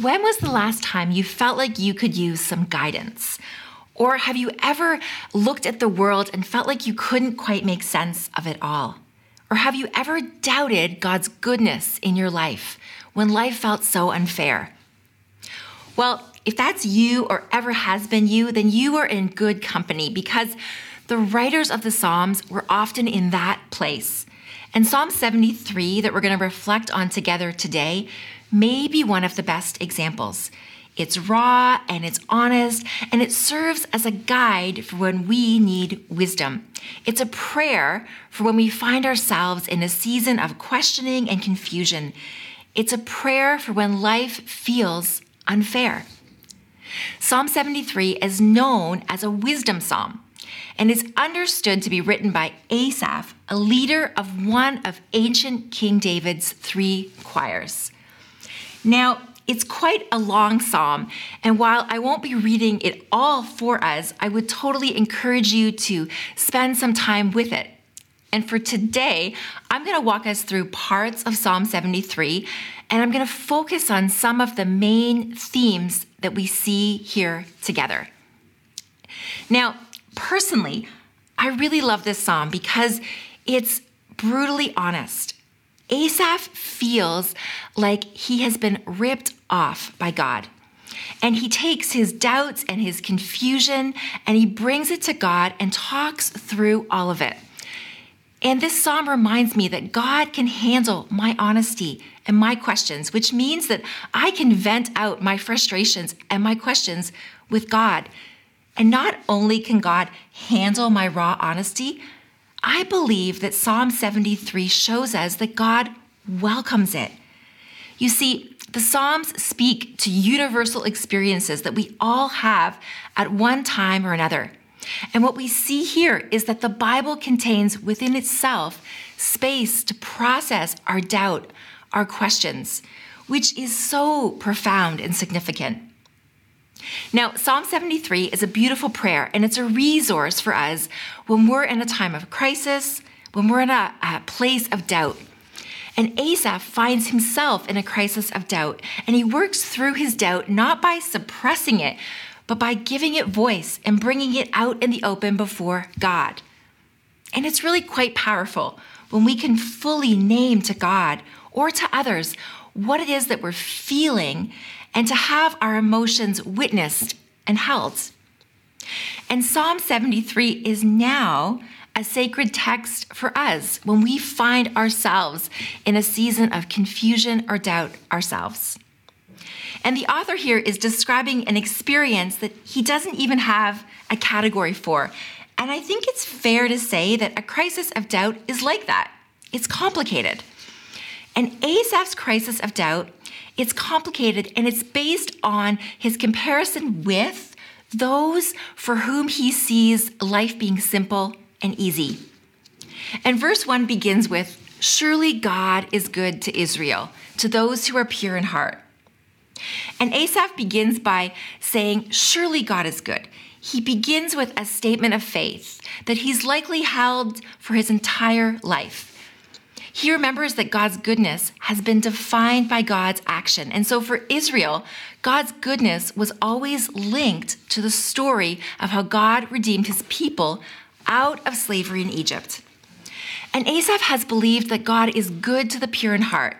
when was the last time you felt like you could use some guidance? Or have you ever looked at the world and felt like you couldn't quite make sense of it all? Or have you ever doubted God's goodness in your life when life felt so unfair? Well, if that's you or ever has been you, then you are in good company because the writers of the Psalms were often in that place. And Psalm 73, that we're going to reflect on together today, may be one of the best examples. It's raw and it's honest, and it serves as a guide for when we need wisdom. It's a prayer for when we find ourselves in a season of questioning and confusion. It's a prayer for when life feels unfair. Psalm 73 is known as a wisdom psalm and is understood to be written by Asaph, a leader of one of ancient King David's three choirs. Now, it's quite a long psalm, and while I won't be reading it all for us, I would totally encourage you to spend some time with it. And for today, I'm going to walk us through parts of Psalm 73, and I'm going to focus on some of the main themes that we see here together. Now, personally, I really love this psalm because it's brutally honest. Asaph feels like he has been ripped off by God. And he takes his doubts and his confusion and he brings it to God and talks through all of it. And this psalm reminds me that God can handle my honesty and my questions, which means that I can vent out my frustrations and my questions with God. And not only can God handle my raw honesty, I believe that Psalm 73 shows us that God welcomes it. You see, the Psalms speak to universal experiences that we all have at one time or another. And what we see here is that the Bible contains within itself space to process our doubt, our questions, which is so profound and significant. Now, Psalm 73 is a beautiful prayer, and it's a resource for us when we're in a time of crisis, when we're in a, a place of doubt. And Asaph finds himself in a crisis of doubt, and he works through his doubt not by suppressing it, but by giving it voice and bringing it out in the open before God. And it's really quite powerful when we can fully name to God or to others what it is that we're feeling and to have our emotions witnessed and held. And Psalm 73 is now a sacred text for us when we find ourselves in a season of confusion or doubt ourselves. And the author here is describing an experience that he doesn't even have a category for. And I think it's fair to say that a crisis of doubt is like that. It's complicated. And Asaph's crisis of doubt, it's complicated and it's based on his comparison with those for whom he sees life being simple and easy. And verse 1 begins with Surely God is good to Israel, to those who are pure in heart. And Asaph begins by saying, Surely God is good. He begins with a statement of faith that he's likely held for his entire life. He remembers that God's goodness has been defined by God's action. And so for Israel, God's goodness was always linked to the story of how God redeemed his people out of slavery in Egypt. And Asaph has believed that God is good to the pure in heart.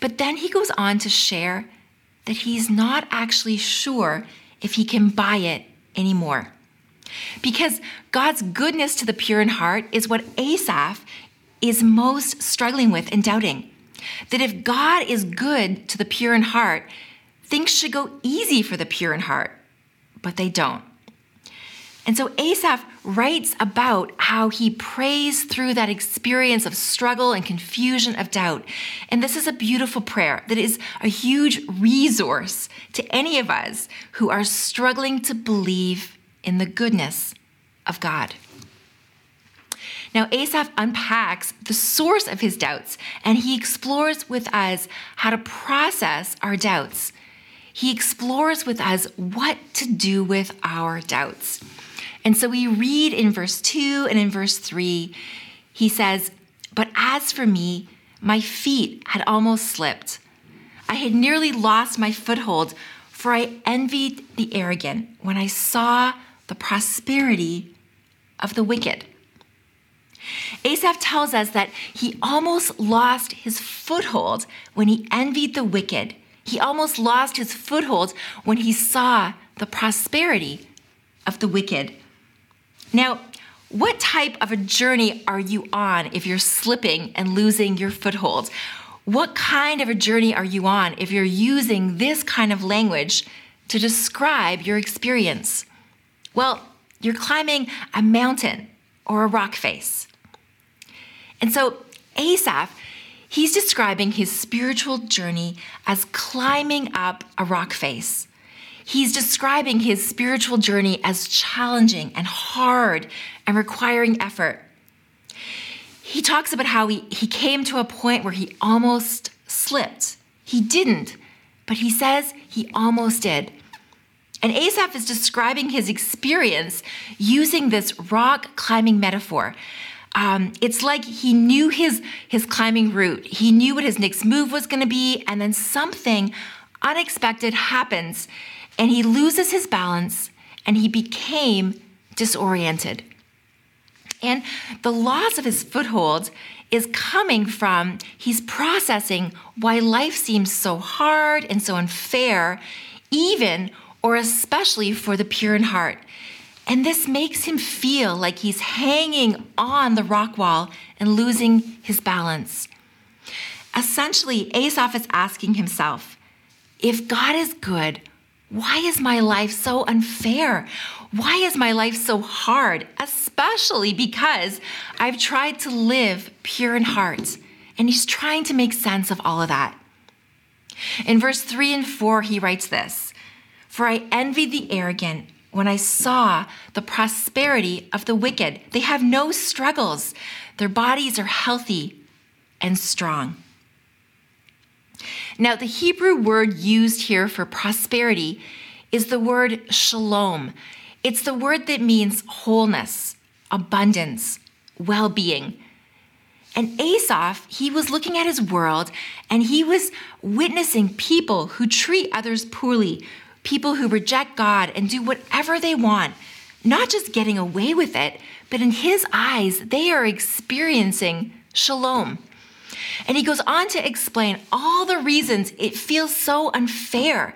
But then he goes on to share that he's not actually sure if he can buy it anymore. Because God's goodness to the pure in heart is what Asaph is most struggling with and doubting. That if God is good to the pure in heart, things should go easy for the pure in heart, but they don't. And so Asaph writes about how he prays through that experience of struggle and confusion of doubt. And this is a beautiful prayer that is a huge resource to any of us who are struggling to believe in the goodness of God. Now, Asaph unpacks the source of his doubts and he explores with us how to process our doubts. He explores with us what to do with our doubts. And so we read in verse 2 and in verse 3, he says, But as for me, my feet had almost slipped. I had nearly lost my foothold, for I envied the arrogant when I saw the prosperity of the wicked. Asaph tells us that he almost lost his foothold when he envied the wicked. He almost lost his foothold when he saw the prosperity of the wicked. Now, what type of a journey are you on if you're slipping and losing your foothold? What kind of a journey are you on if you're using this kind of language to describe your experience? Well, you're climbing a mountain or a rock face. And so, Asaph, he's describing his spiritual journey as climbing up a rock face. He's describing his spiritual journey as challenging and hard and requiring effort. He talks about how he, he came to a point where he almost slipped. He didn't, but he says he almost did. And Asaph is describing his experience using this rock climbing metaphor. Um, it's like he knew his, his climbing route. He knew what his next move was going to be, and then something unexpected happens and he loses his balance and he became disoriented. And the loss of his foothold is coming from he's processing why life seems so hard and so unfair, even or especially for the pure in heart. And this makes him feel like he's hanging on the rock wall and losing his balance. Essentially, Asaph is asking himself if God is good, why is my life so unfair? Why is my life so hard? Especially because I've tried to live pure in heart. And he's trying to make sense of all of that. In verse 3 and 4, he writes this For I envied the arrogant when I saw the prosperity of the wicked. They have no struggles, their bodies are healthy and strong. Now, the Hebrew word used here for prosperity is the word shalom. It's the word that means wholeness, abundance, well being. And Asaph, he was looking at his world and he was witnessing people who treat others poorly, people who reject God and do whatever they want, not just getting away with it, but in his eyes, they are experiencing shalom. And he goes on to explain all the reasons it feels so unfair.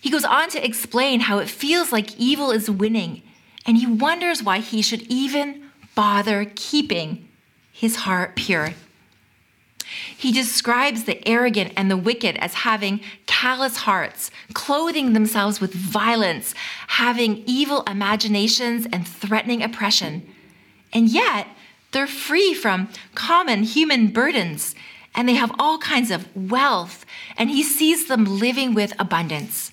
He goes on to explain how it feels like evil is winning, and he wonders why he should even bother keeping his heart pure. He describes the arrogant and the wicked as having callous hearts, clothing themselves with violence, having evil imaginations and threatening oppression. And yet, they're free from common human burdens and they have all kinds of wealth, and he sees them living with abundance.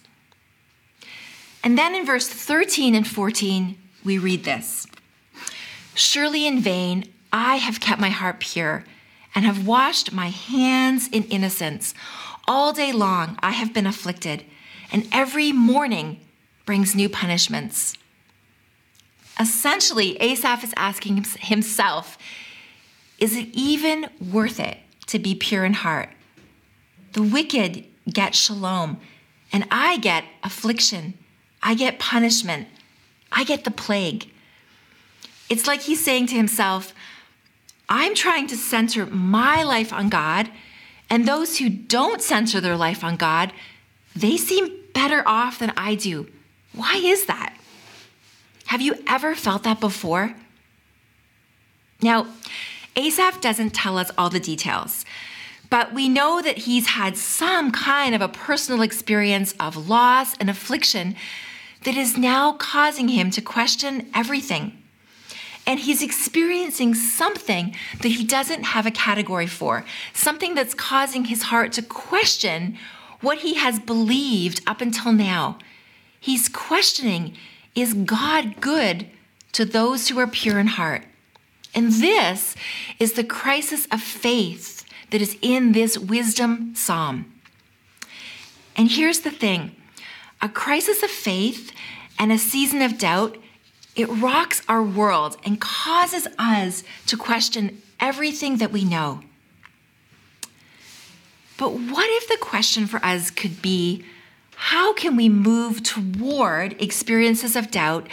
And then in verse 13 and 14, we read this Surely in vain I have kept my heart pure and have washed my hands in innocence. All day long I have been afflicted, and every morning brings new punishments. Essentially, Asaph is asking himself, is it even worth it to be pure in heart? The wicked get shalom, and I get affliction. I get punishment. I get the plague. It's like he's saying to himself, I'm trying to center my life on God, and those who don't center their life on God, they seem better off than I do. Why is that? Have you ever felt that before? Now, Asaph doesn't tell us all the details, but we know that he's had some kind of a personal experience of loss and affliction that is now causing him to question everything. And he's experiencing something that he doesn't have a category for, something that's causing his heart to question what he has believed up until now. He's questioning is God good to those who are pure in heart? And this is the crisis of faith that is in this wisdom psalm. And here's the thing a crisis of faith and a season of doubt, it rocks our world and causes us to question everything that we know. But what if the question for us could be how can we move toward experiences of doubt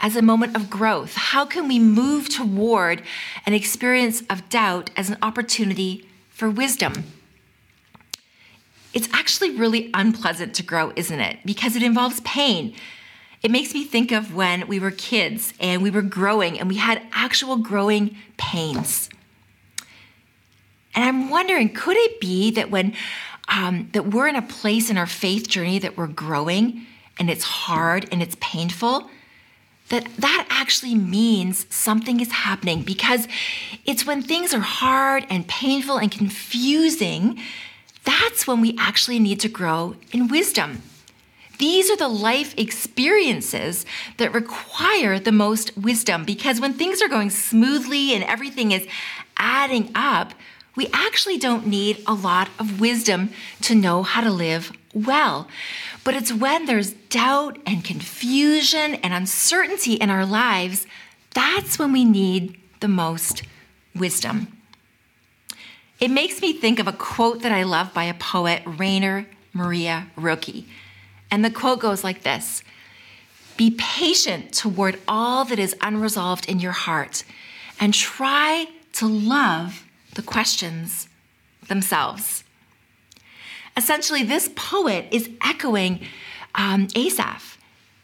as a moment of growth? How can we move toward an experience of doubt as an opportunity for wisdom? It's actually really unpleasant to grow, isn't it? Because it involves pain. It makes me think of when we were kids and we were growing and we had actual growing pains. And I'm wondering, could it be that when um, that we're in a place in our faith journey that we're growing and it's hard and it's painful, that that actually means something is happening because it's when things are hard and painful and confusing, that's when we actually need to grow in wisdom. These are the life experiences that require the most wisdom because when things are going smoothly and everything is adding up, we actually don't need a lot of wisdom to know how to live well. But it's when there's doubt and confusion and uncertainty in our lives, that's when we need the most wisdom. It makes me think of a quote that I love by a poet, Rainer Maria Rilke. And the quote goes like this Be patient toward all that is unresolved in your heart and try to love the questions themselves. Essentially, this poet is echoing um, Asaph,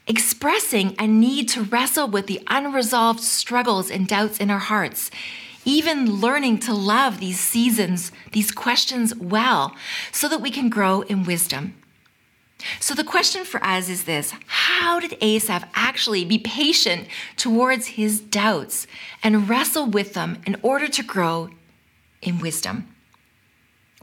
expressing a need to wrestle with the unresolved struggles and doubts in our hearts, even learning to love these seasons, these questions well, so that we can grow in wisdom. So, the question for us is this How did Asaph actually be patient towards his doubts and wrestle with them in order to grow in wisdom?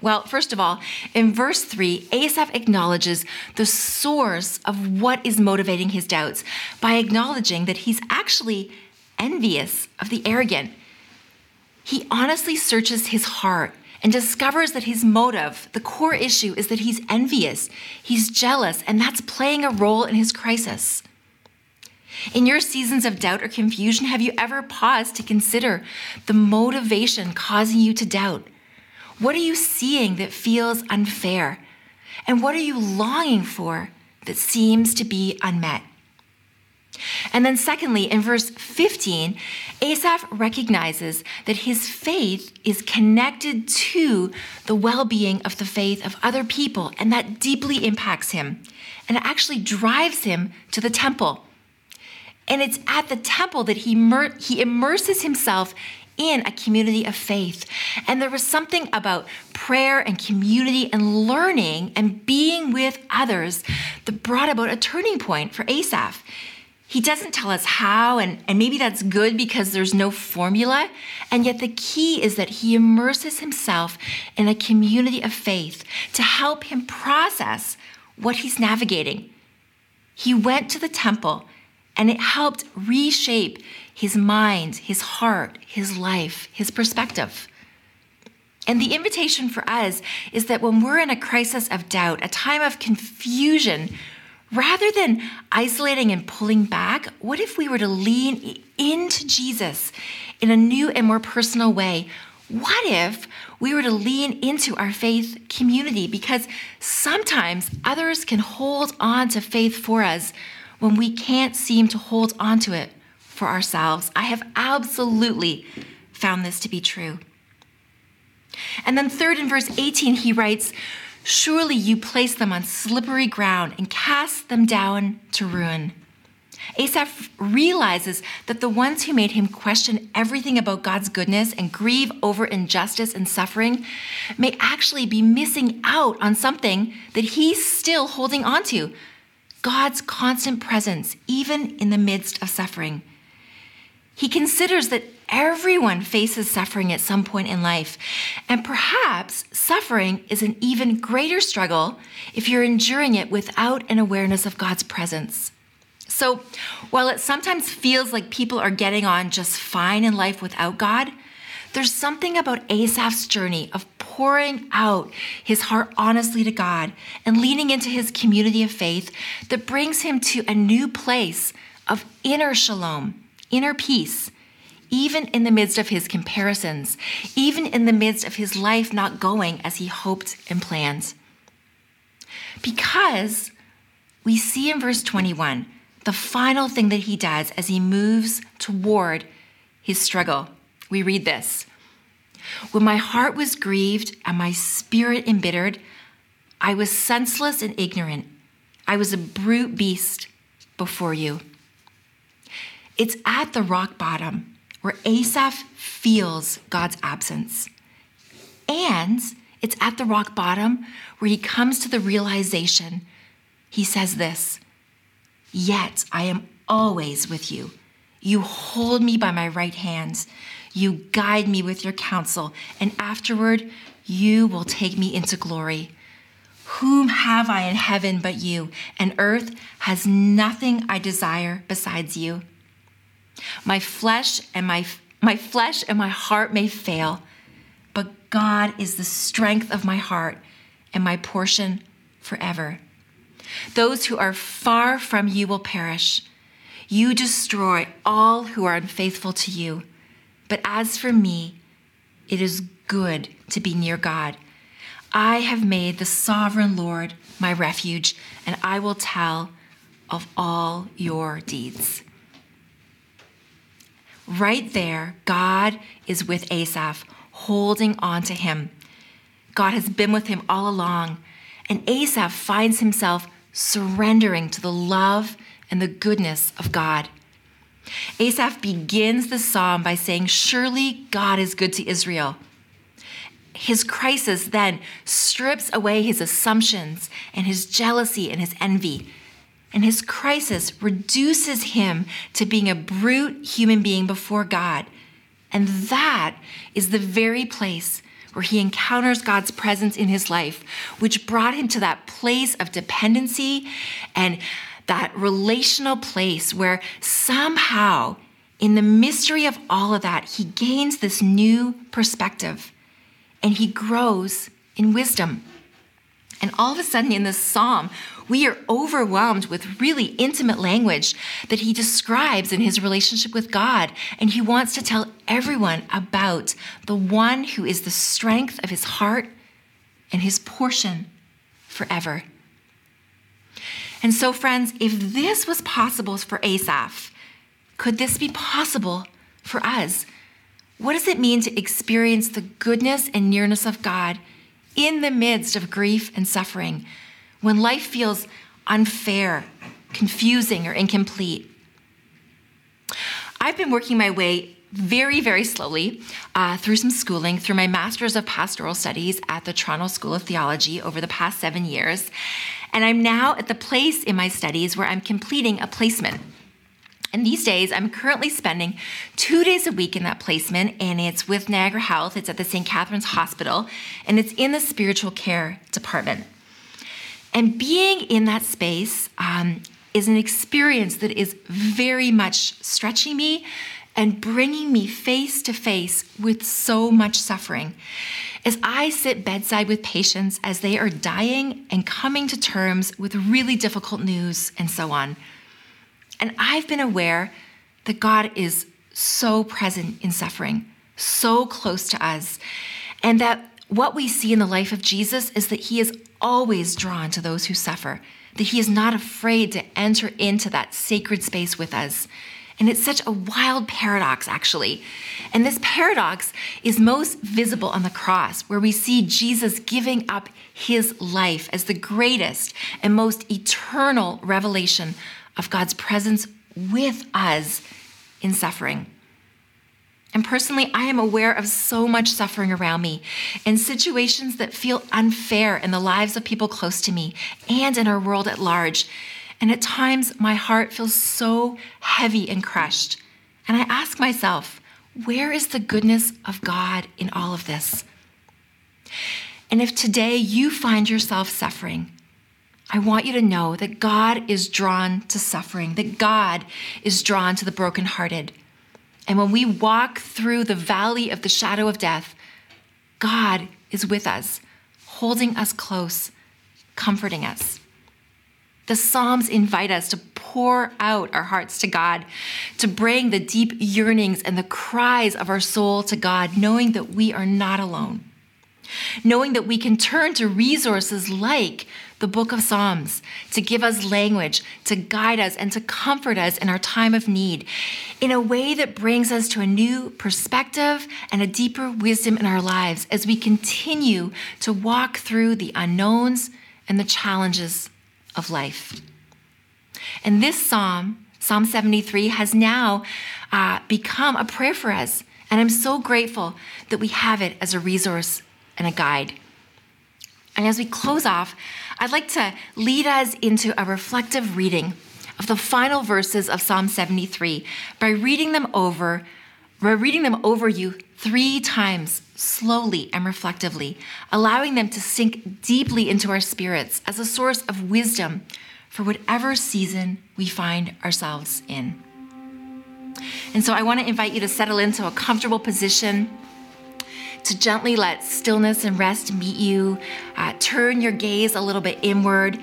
Well, first of all, in verse 3, Asaph acknowledges the source of what is motivating his doubts by acknowledging that he's actually envious of the arrogant. He honestly searches his heart and discovers that his motive, the core issue, is that he's envious, he's jealous, and that's playing a role in his crisis. In your seasons of doubt or confusion, have you ever paused to consider the motivation causing you to doubt? What are you seeing that feels unfair? And what are you longing for that seems to be unmet? And then, secondly, in verse 15, Asaph recognizes that his faith is connected to the well being of the faith of other people, and that deeply impacts him and it actually drives him to the temple. And it's at the temple that he, he immerses himself in a community of faith. And there was something about prayer and community and learning and being with others that brought about a turning point for Asaph. He doesn't tell us how, and, and maybe that's good because there's no formula. And yet, the key is that he immerses himself in a community of faith to help him process what he's navigating. He went to the temple and it helped reshape his mind, his heart, his life, his perspective. And the invitation for us is that when we're in a crisis of doubt, a time of confusion, rather than isolating and pulling back, what if we were to lean into Jesus in a new and more personal way? What if we were to lean into our faith community? Because sometimes others can hold on to faith for us when we can't seem to hold on to it for ourselves. I have absolutely found this to be true. And then, third, in verse 18, he writes, Surely you place them on slippery ground and cast them down to ruin. Asaph realizes that the ones who made him question everything about God's goodness and grieve over injustice and suffering may actually be missing out on something that he's still holding on to God's constant presence, even in the midst of suffering. He considers that everyone faces suffering at some point in life, and perhaps suffering is an even greater struggle if you're enduring it without an awareness of God's presence. So, while it sometimes feels like people are getting on just fine in life without God, there's something about Asaph's journey of pouring out his heart honestly to God and leaning into his community of faith that brings him to a new place of inner shalom, inner peace, even in the midst of his comparisons, even in the midst of his life not going as he hoped and planned. Because we see in verse 21 the final thing that he does as he moves toward his struggle. We read this When my heart was grieved and my spirit embittered, I was senseless and ignorant. I was a brute beast before you. It's at the rock bottom where Asaph feels God's absence. And it's at the rock bottom where he comes to the realization. He says this Yet I am always with you. You hold me by my right hand. You guide me with your counsel, and afterward you will take me into glory. Whom have I in heaven but you? And earth has nothing I desire besides you. My flesh and my my flesh and my heart may fail, but God is the strength of my heart and my portion forever. Those who are far from you will perish. You destroy all who are unfaithful to you. But as for me, it is good to be near God. I have made the sovereign Lord my refuge, and I will tell of all your deeds. Right there, God is with Asaph, holding on to him. God has been with him all along, and Asaph finds himself surrendering to the love and the goodness of God. Asaph begins the psalm by saying, Surely God is good to Israel. His crisis then strips away his assumptions and his jealousy and his envy. And his crisis reduces him to being a brute human being before God. And that is the very place where he encounters God's presence in his life, which brought him to that place of dependency and that relational place where somehow, in the mystery of all of that, he gains this new perspective and he grows in wisdom. And all of a sudden, in this psalm, we are overwhelmed with really intimate language that he describes in his relationship with God. And he wants to tell everyone about the one who is the strength of his heart and his portion forever. And so, friends, if this was possible for Asaph, could this be possible for us? What does it mean to experience the goodness and nearness of God in the midst of grief and suffering, when life feels unfair, confusing, or incomplete. I've been working my way very, very slowly uh, through some schooling, through my Master's of Pastoral Studies at the Toronto School of Theology over the past seven years. And I'm now at the place in my studies where I'm completing a placement. And these days, I'm currently spending two days a week in that placement, and it's with Niagara Health. It's at the St. Catharines Hospital, and it's in the spiritual care department. And being in that space um, is an experience that is very much stretching me and bringing me face to face with so much suffering. As I sit bedside with patients as they are dying and coming to terms with really difficult news and so on. And I've been aware that God is so present in suffering, so close to us, and that what we see in the life of Jesus is that he is always drawn to those who suffer, that he is not afraid to enter into that sacred space with us. And it's such a wild paradox, actually. And this paradox is most visible on the cross, where we see Jesus giving up his life as the greatest and most eternal revelation of God's presence with us in suffering. And personally, I am aware of so much suffering around me and situations that feel unfair in the lives of people close to me and in our world at large. And at times, my heart feels so heavy and crushed. And I ask myself, where is the goodness of God in all of this? And if today you find yourself suffering, I want you to know that God is drawn to suffering, that God is drawn to the brokenhearted. And when we walk through the valley of the shadow of death, God is with us, holding us close, comforting us. The Psalms invite us to pour out our hearts to God, to bring the deep yearnings and the cries of our soul to God, knowing that we are not alone. Knowing that we can turn to resources like the book of Psalms to give us language, to guide us, and to comfort us in our time of need in a way that brings us to a new perspective and a deeper wisdom in our lives as we continue to walk through the unknowns and the challenges of life. And this psalm, Psalm 73, has now uh, become a prayer for us. And I'm so grateful that we have it as a resource and a guide. And as we close off, I'd like to lead us into a reflective reading of the final verses of Psalm 73 by reading them over, by reading them over you three times slowly and reflectively, allowing them to sink deeply into our spirits as a source of wisdom for whatever season we find ourselves in. And so I want to invite you to settle into a comfortable position, to gently let stillness and rest meet you. Uh, turn your gaze a little bit inward.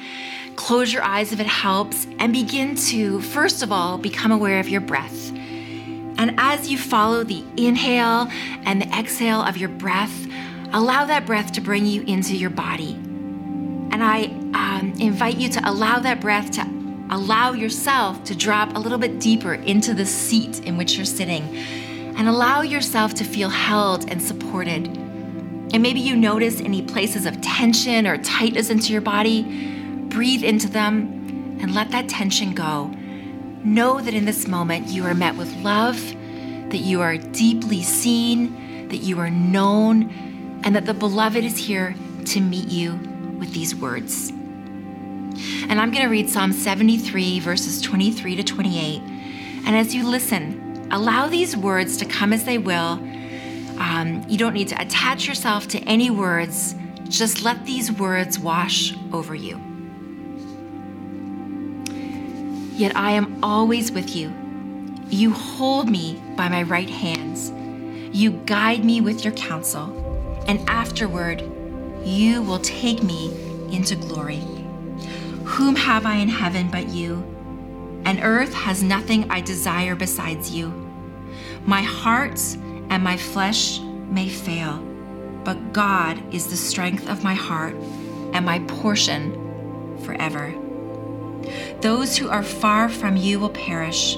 Close your eyes if it helps, and begin to, first of all, become aware of your breath. And as you follow the inhale and the exhale of your breath, allow that breath to bring you into your body. And I um, invite you to allow that breath to allow yourself to drop a little bit deeper into the seat in which you're sitting and allow yourself to feel held and supported. And maybe you notice any places of tension or tightness into your body. Breathe into them and let that tension go. Know that in this moment you are met with love, that you are deeply seen, that you are known, and that the beloved is here to meet you with these words. And I'm going to read Psalm 73, verses 23 to 28. And as you listen, allow these words to come as they will. Um, you don't need to attach yourself to any words, just let these words wash over you. Yet I am always with you. You hold me by my right hands. You guide me with your counsel, and afterward, you will take me into glory. Whom have I in heaven but you? And earth has nothing I desire besides you. My heart and my flesh may fail, but God is the strength of my heart and my portion forever. Those who are far from you will perish.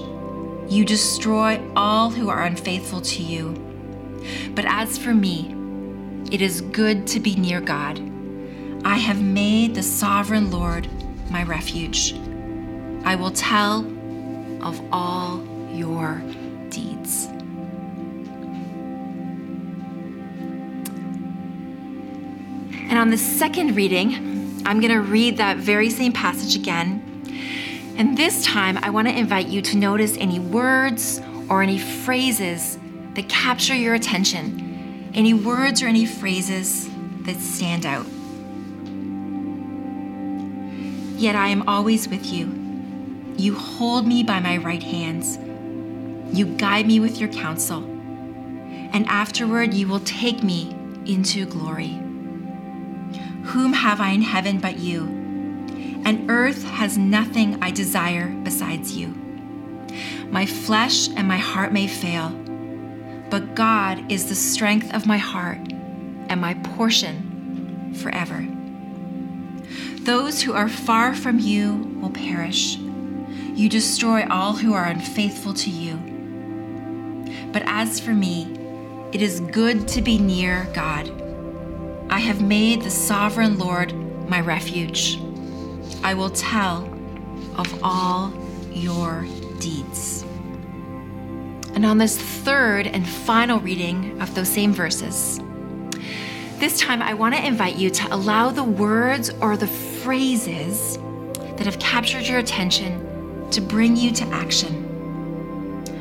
You destroy all who are unfaithful to you. But as for me, it is good to be near God. I have made the sovereign Lord my refuge. I will tell of all your deeds. And on the second reading, I'm going to read that very same passage again. And this time, I want to invite you to notice any words or any phrases that capture your attention any words or any phrases that stand out. Yet I am always with you. You hold me by my right hands. You guide me with your counsel. And afterward, you will take me into glory. Whom have I in heaven but you? And earth has nothing I desire besides you. My flesh and my heart may fail but God is the strength of my heart and my portion forever. Those who are far from you will perish. You destroy all who are unfaithful to you. But as for me, it is good to be near God. I have made the sovereign Lord my refuge. I will tell of all your deeds. And on this third and final reading of those same verses, this time I want to invite you to allow the words or the phrases that have captured your attention to bring you to action.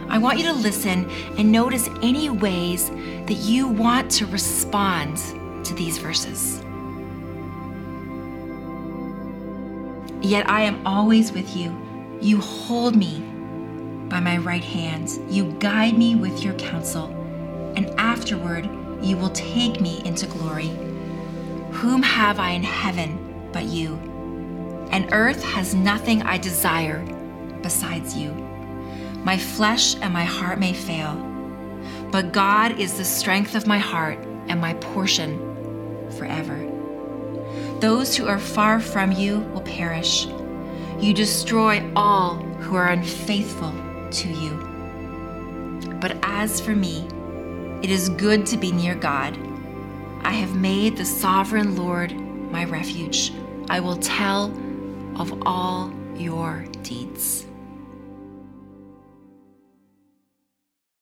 I want you to listen and notice any ways that you want to respond to these verses. Yet I am always with you. You hold me by my right hand. You guide me with your counsel, and afterward you will take me into glory. Whom have I in heaven but you? And earth has nothing I desire besides you. My flesh and my heart may fail, but God is the strength of my heart and my portion forever. Those who are far from you will perish. You destroy all who are unfaithful to you. But as for me, it is good to be near God. I have made the sovereign Lord my refuge. I will tell of all your deeds.